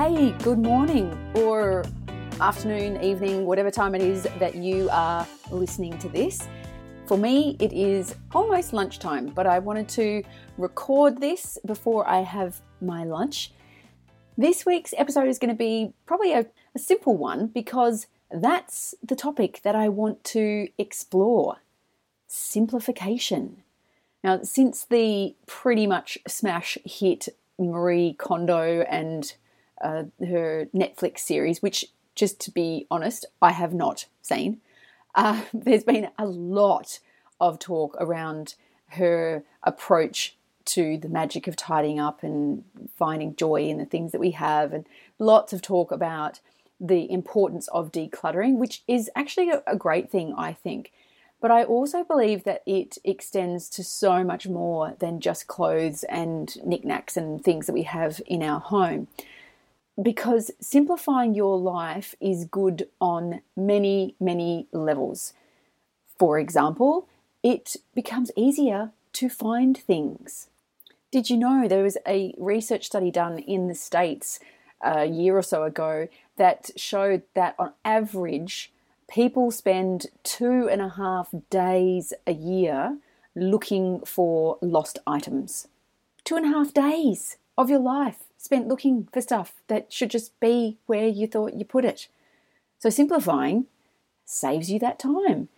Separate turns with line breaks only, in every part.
Hey, good morning or afternoon, evening, whatever time it is that you are listening to this. For me, it is almost lunchtime, but I wanted to record this before I have my lunch. This week's episode is going to be probably a, a simple one because that's the topic that I want to explore simplification. Now, since the pretty much smash hit Marie Kondo and uh, her Netflix series, which, just to be honest, I have not seen, uh, there's been a lot of talk around her approach to the magic of tidying up and finding joy in the things that we have, and lots of talk about the importance of decluttering, which is actually a, a great thing, I think. But I also believe that it extends to so much more than just clothes and knickknacks and things that we have in our home. Because simplifying your life is good on many, many levels. For example, it becomes easier to find things. Did you know there was a research study done in the States uh, a year or so ago that showed that on average, people spend two and a half days a year looking for lost items. Two and a half days of your life spent looking for stuff that should just be where you thought you put it. So, simplifying saves you that time.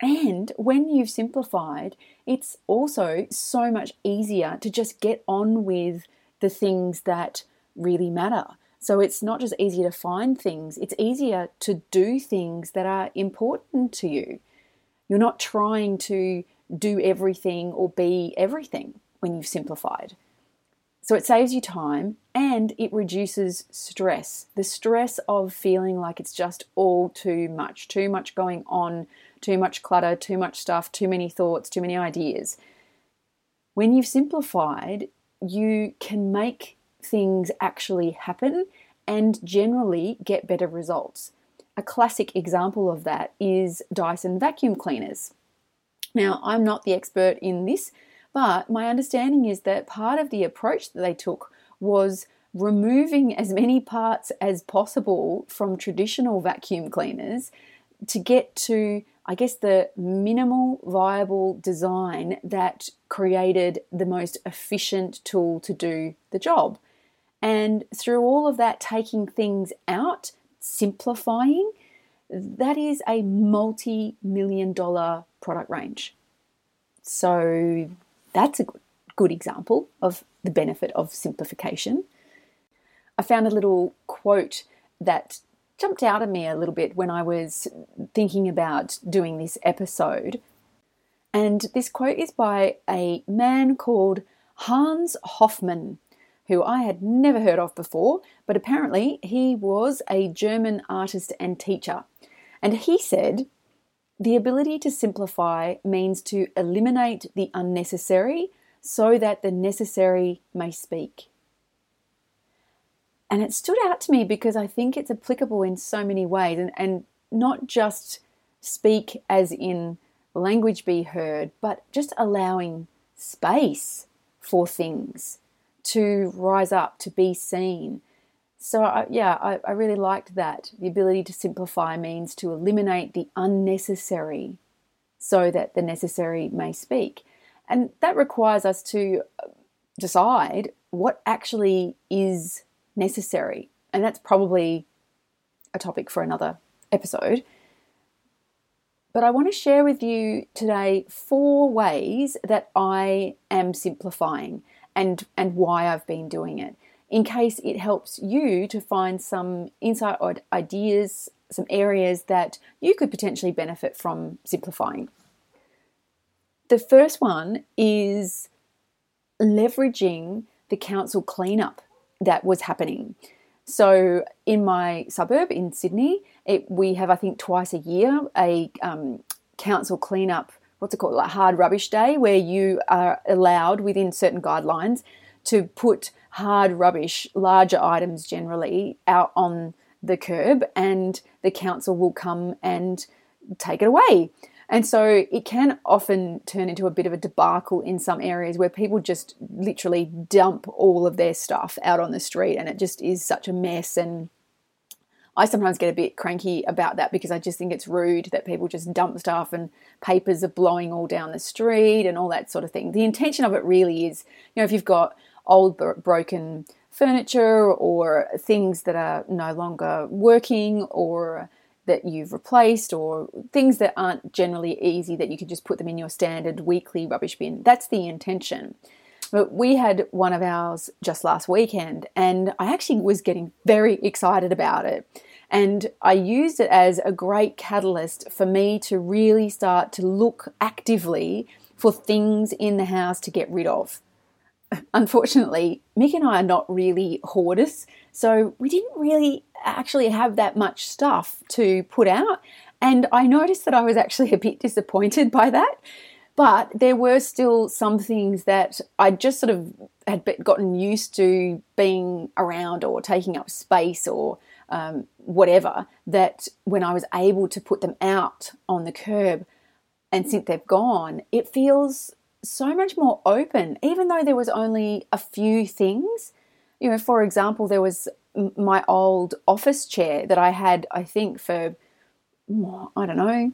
And when you've simplified, it's also so much easier to just get on with the things that really matter. So it's not just easier to find things, it's easier to do things that are important to you. You're not trying to do everything or be everything when you've simplified. So it saves you time and it reduces stress the stress of feeling like it's just all too much, too much going on, too much clutter, too much stuff, too many thoughts, too many ideas. When you've simplified, you can make things actually happen and generally get better results. A classic example of that is Dyson vacuum cleaners. Now, I'm not the expert in this, but my understanding is that part of the approach that they took was removing as many parts as possible from traditional vacuum cleaners to get to I guess, the minimal viable design that created the most efficient tool to do the job. And through all of that, taking things out, simplifying, that is a multi million dollar product range. So that's a good example of the benefit of simplification. I found a little quote that jumped out at me a little bit when I was thinking about doing this episode. And this quote is by a man called Hans Hofmann, who I had never heard of before, but apparently he was a German artist and teacher. And he said, The ability to simplify means to eliminate the unnecessary so that the necessary may speak. And it stood out to me because I think it's applicable in so many ways and, and not just speak as in language be heard, but just allowing space for things to rise up, to be seen. So, I, yeah, I, I really liked that. The ability to simplify means to eliminate the unnecessary so that the necessary may speak. And that requires us to uh, decide what actually is necessary. And that's probably a topic for another episode. But I want to share with you today four ways that I am simplifying and, and why I've been doing it, in case it helps you to find some insight or ideas, some areas that you could potentially benefit from simplifying. The first one is leveraging the council cleanup that was happening. So in my suburb in Sydney, it, we have I think twice a year a um, council cleanup. What's it called? Like hard rubbish day, where you are allowed within certain guidelines to put hard rubbish, larger items generally, out on the curb, and the council will come and take it away. And so it can often turn into a bit of a debacle in some areas where people just literally dump all of their stuff out on the street and it just is such a mess. And I sometimes get a bit cranky about that because I just think it's rude that people just dump stuff and papers are blowing all down the street and all that sort of thing. The intention of it really is, you know, if you've got old broken furniture or things that are no longer working or that you've replaced or things that aren't generally easy that you can just put them in your standard weekly rubbish bin. That's the intention. But we had one of ours just last weekend and I actually was getting very excited about it. And I used it as a great catalyst for me to really start to look actively for things in the house to get rid of. Unfortunately, Mick and I are not really hoarders, so we didn't really actually have that much stuff to put out. And I noticed that I was actually a bit disappointed by that. But there were still some things that I just sort of had gotten used to being around or taking up space or um, whatever, that when I was able to put them out on the curb and since they've gone, it feels so much more open, even though there was only a few things. You know, for example, there was my old office chair that I had, I think, for, I don't know,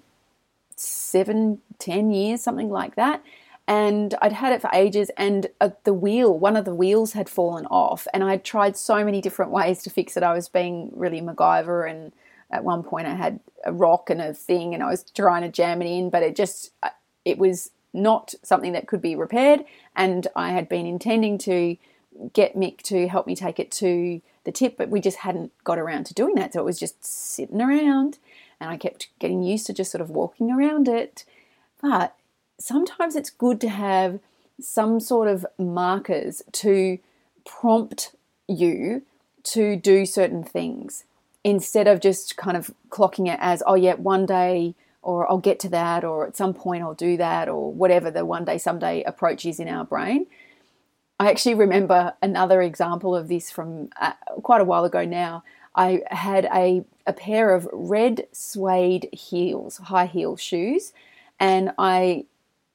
seven, ten years, something like that. And I'd had it for ages, and uh, the wheel, one of the wheels had fallen off, and I'd tried so many different ways to fix it. I was being really MacGyver, and at one point I had a rock and a thing, and I was trying to jam it in, but it just, uh, it was not something that could be repaired. And I had been intending to get Mick to help me take it to the tip, but we just hadn't got around to doing that. So it was just sitting around, and I kept getting used to just sort of walking around it. But sometimes it's good to have some sort of markers to prompt you to do certain things instead of just kind of clocking it as, oh, yeah, one day or I'll get to that, or at some point I'll do that, or whatever the one day, someday approach is in our brain. I actually remember another example of this from uh, quite a while ago now. I had a, a pair of red suede heels, high heel shoes, and I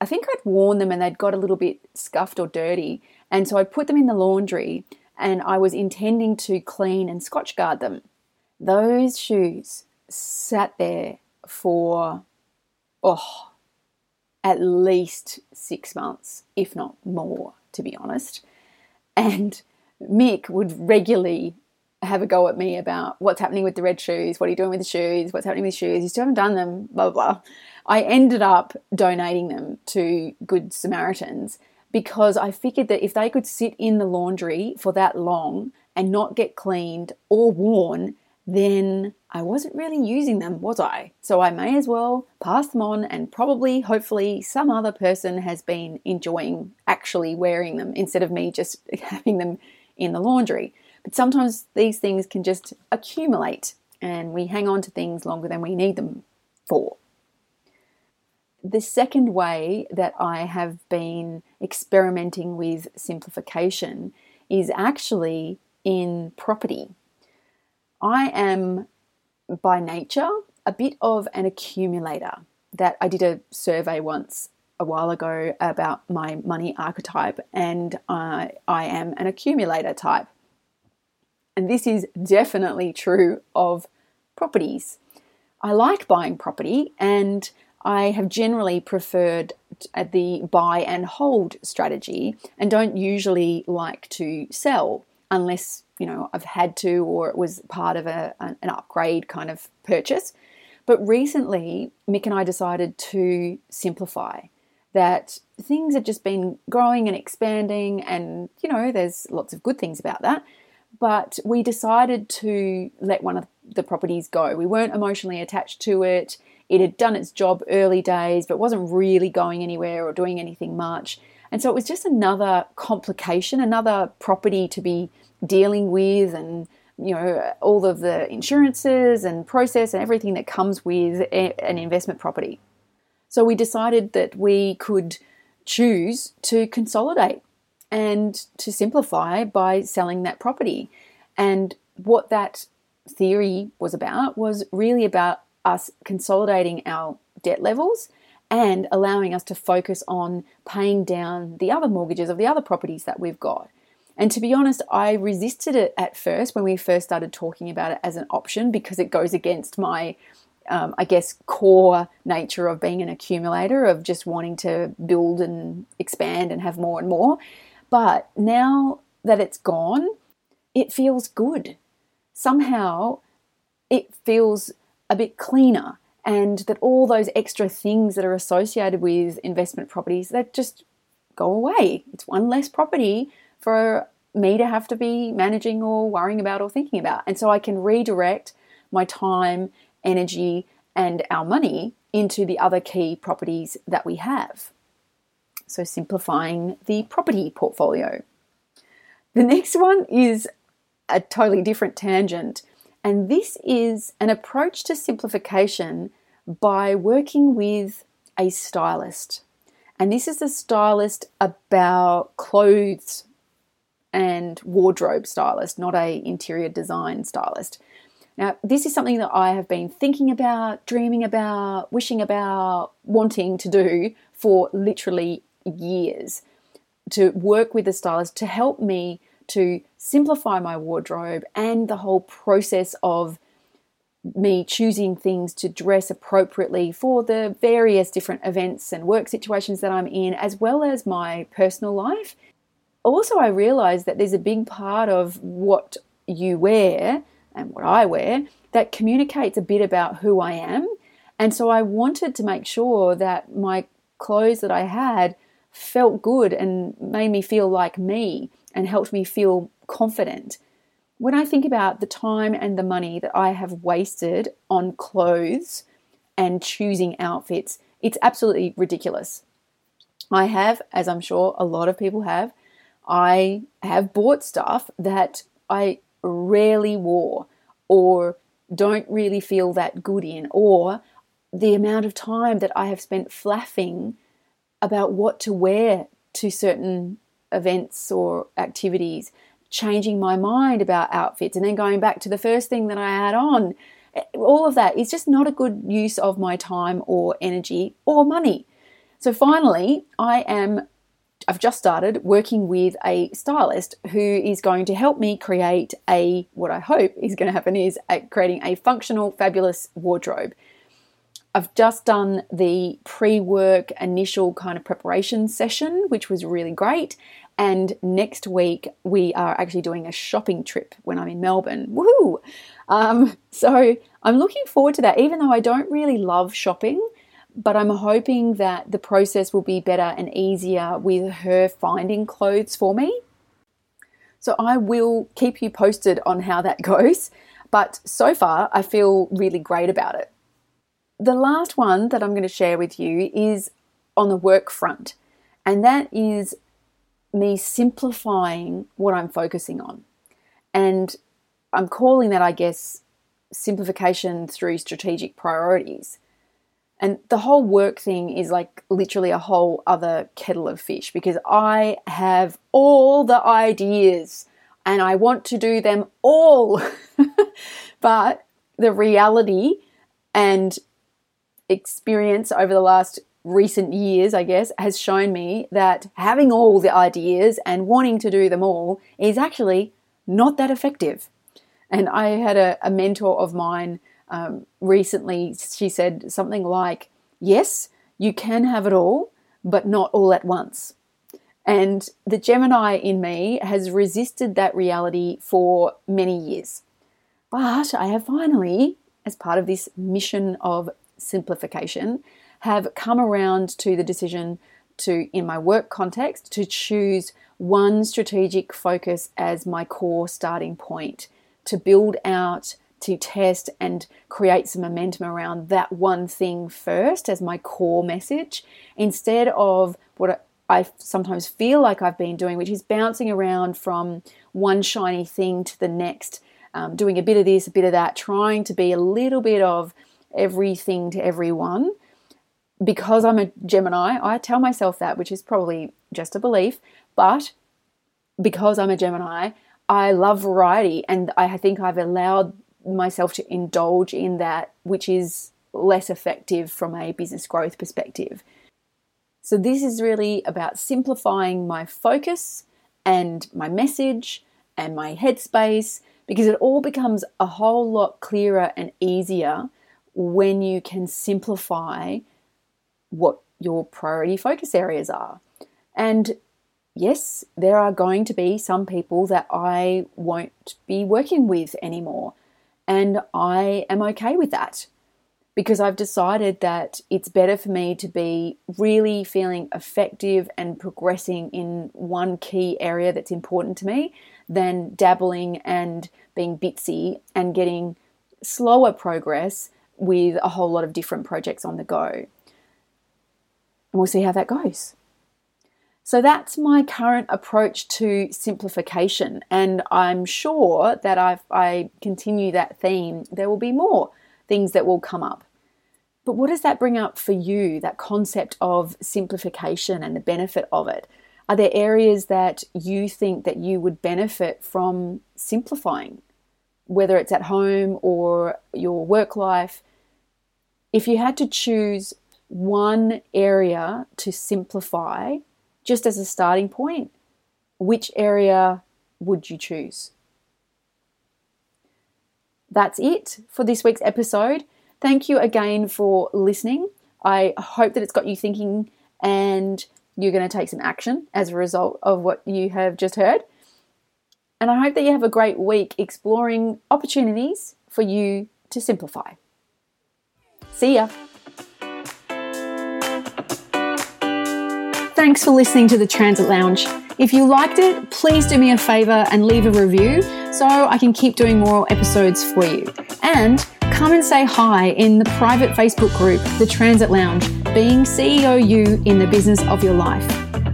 I think I'd worn them and they'd got a little bit scuffed or dirty. And so I put them in the laundry and I was intending to clean and scotch guard them. Those shoes sat there for oh at least six months, if not more, to be honest. And Mick would regularly have a go at me about what's happening with the red shoes, what are you doing with the shoes, what's happening with the shoes, you still haven't done them, blah, blah, blah. I ended up donating them to Good Samaritans because I figured that if they could sit in the laundry for that long and not get cleaned or worn, then I wasn't really using them, was I? So I may as well pass them on, and probably, hopefully, some other person has been enjoying actually wearing them instead of me just having them in the laundry. But sometimes these things can just accumulate and we hang on to things longer than we need them for. The second way that I have been experimenting with simplification is actually in property. I am by nature a bit of an accumulator. That I did a survey once a while ago about my money archetype, and I, I am an accumulator type. And this is definitely true of properties. I like buying property, and I have generally preferred uh, the buy and hold strategy and don't usually like to sell unless you know I've had to or it was part of a, an upgrade kind of purchase. But recently, Mick and I decided to simplify. That things have just been growing and expanding, and you know, there's lots of good things about that. But we decided to let one of the properties go. We weren't emotionally attached to it. It had done its job early days, but wasn't really going anywhere or doing anything much. And so it was just another complication, another property to be dealing with and you know all of the insurances and process and everything that comes with an investment property. So we decided that we could choose to consolidate and to simplify by selling that property. And what that theory was about was really about us consolidating our debt levels and allowing us to focus on paying down the other mortgages of the other properties that we've got. And to be honest, I resisted it at first when we first started talking about it as an option because it goes against my, um, I guess, core nature of being an accumulator, of just wanting to build and expand and have more and more. But now that it's gone, it feels good. Somehow it feels a bit cleaner and that all those extra things that are associated with investment properties that just go away. It's one less property for me to have to be managing or worrying about or thinking about. And so I can redirect my time, energy, and our money into the other key properties that we have. So simplifying the property portfolio. The next one is a totally different tangent and this is an approach to simplification by working with a stylist. And this is a stylist about clothes and wardrobe stylist, not a interior design stylist. Now, this is something that I have been thinking about, dreaming about, wishing about, wanting to do for literally years to work with a stylist to help me to simplify my wardrobe and the whole process of me choosing things to dress appropriately for the various different events and work situations that I'm in, as well as my personal life. Also, I realized that there's a big part of what you wear and what I wear that communicates a bit about who I am. And so I wanted to make sure that my clothes that I had felt good and made me feel like me and helped me feel confident. When I think about the time and the money that I have wasted on clothes and choosing outfits, it's absolutely ridiculous. I have, as I'm sure a lot of people have, I have bought stuff that I rarely wore or don't really feel that good in, or the amount of time that I have spent flapping about what to wear to certain events or activities, changing my mind about outfits, and then going back to the first thing that I had on. All of that is just not a good use of my time or energy or money. So finally, I am I've just started working with a stylist who is going to help me create a what I hope is going to happen is a, creating a functional fabulous wardrobe. I've just done the pre work initial kind of preparation session, which was really great. And next week, we are actually doing a shopping trip when I'm in Melbourne. Woohoo! Um, so I'm looking forward to that, even though I don't really love shopping. But I'm hoping that the process will be better and easier with her finding clothes for me. So I will keep you posted on how that goes. But so far, I feel really great about it. The last one that I'm going to share with you is on the work front, and that is me simplifying what I'm focusing on. And I'm calling that, I guess, simplification through strategic priorities. And the whole work thing is like literally a whole other kettle of fish because I have all the ideas and I want to do them all. but the reality and experience over the last recent years, I guess, has shown me that having all the ideas and wanting to do them all is actually not that effective. And I had a, a mentor of mine um, recently, she said something like, Yes, you can have it all, but not all at once. And the Gemini in me has resisted that reality for many years. But I have finally, as part of this mission of simplification have come around to the decision to, in my work context, to choose one strategic focus as my core starting point to build out, to test, and create some momentum around that one thing first as my core message instead of what I sometimes feel like I've been doing, which is bouncing around from one shiny thing to the next, um, doing a bit of this, a bit of that, trying to be a little bit of everything to everyone. Because I'm a Gemini, I tell myself that, which is probably just a belief, but because I'm a Gemini, I love variety and I think I've allowed myself to indulge in that, which is less effective from a business growth perspective. So, this is really about simplifying my focus and my message and my headspace because it all becomes a whole lot clearer and easier when you can simplify what your priority focus areas are. And yes, there are going to be some people that I won't be working with anymore. And I am okay with that because I've decided that it's better for me to be really feeling effective and progressing in one key area that's important to me than dabbling and being bitsy and getting slower progress with a whole lot of different projects on the go. And we'll see how that goes. So that's my current approach to simplification, and I'm sure that if I continue that theme, there will be more things that will come up. But what does that bring up for you, that concept of simplification and the benefit of it? Are there areas that you think that you would benefit from simplifying, whether it's at home or your work life? If you had to choose one area to simplify, just as a starting point, which area would you choose? That's it for this week's episode. Thank you again for listening. I hope that it's got you thinking and you're going to take some action as a result of what you have just heard. And I hope that you have a great week exploring opportunities for you to simplify. See ya. Thanks for listening to the Transit Lounge. If you liked it, please do me a favor and leave a review so I can keep doing more episodes for you. And come and say hi in the private Facebook group, The Transit Lounge, being CEO you in the business of your life.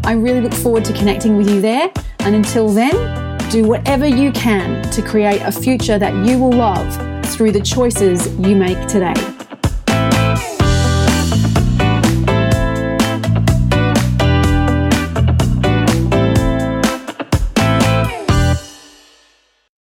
I really look forward to connecting with you there. And until then, do whatever you can to create a future that you will love through the choices you make today.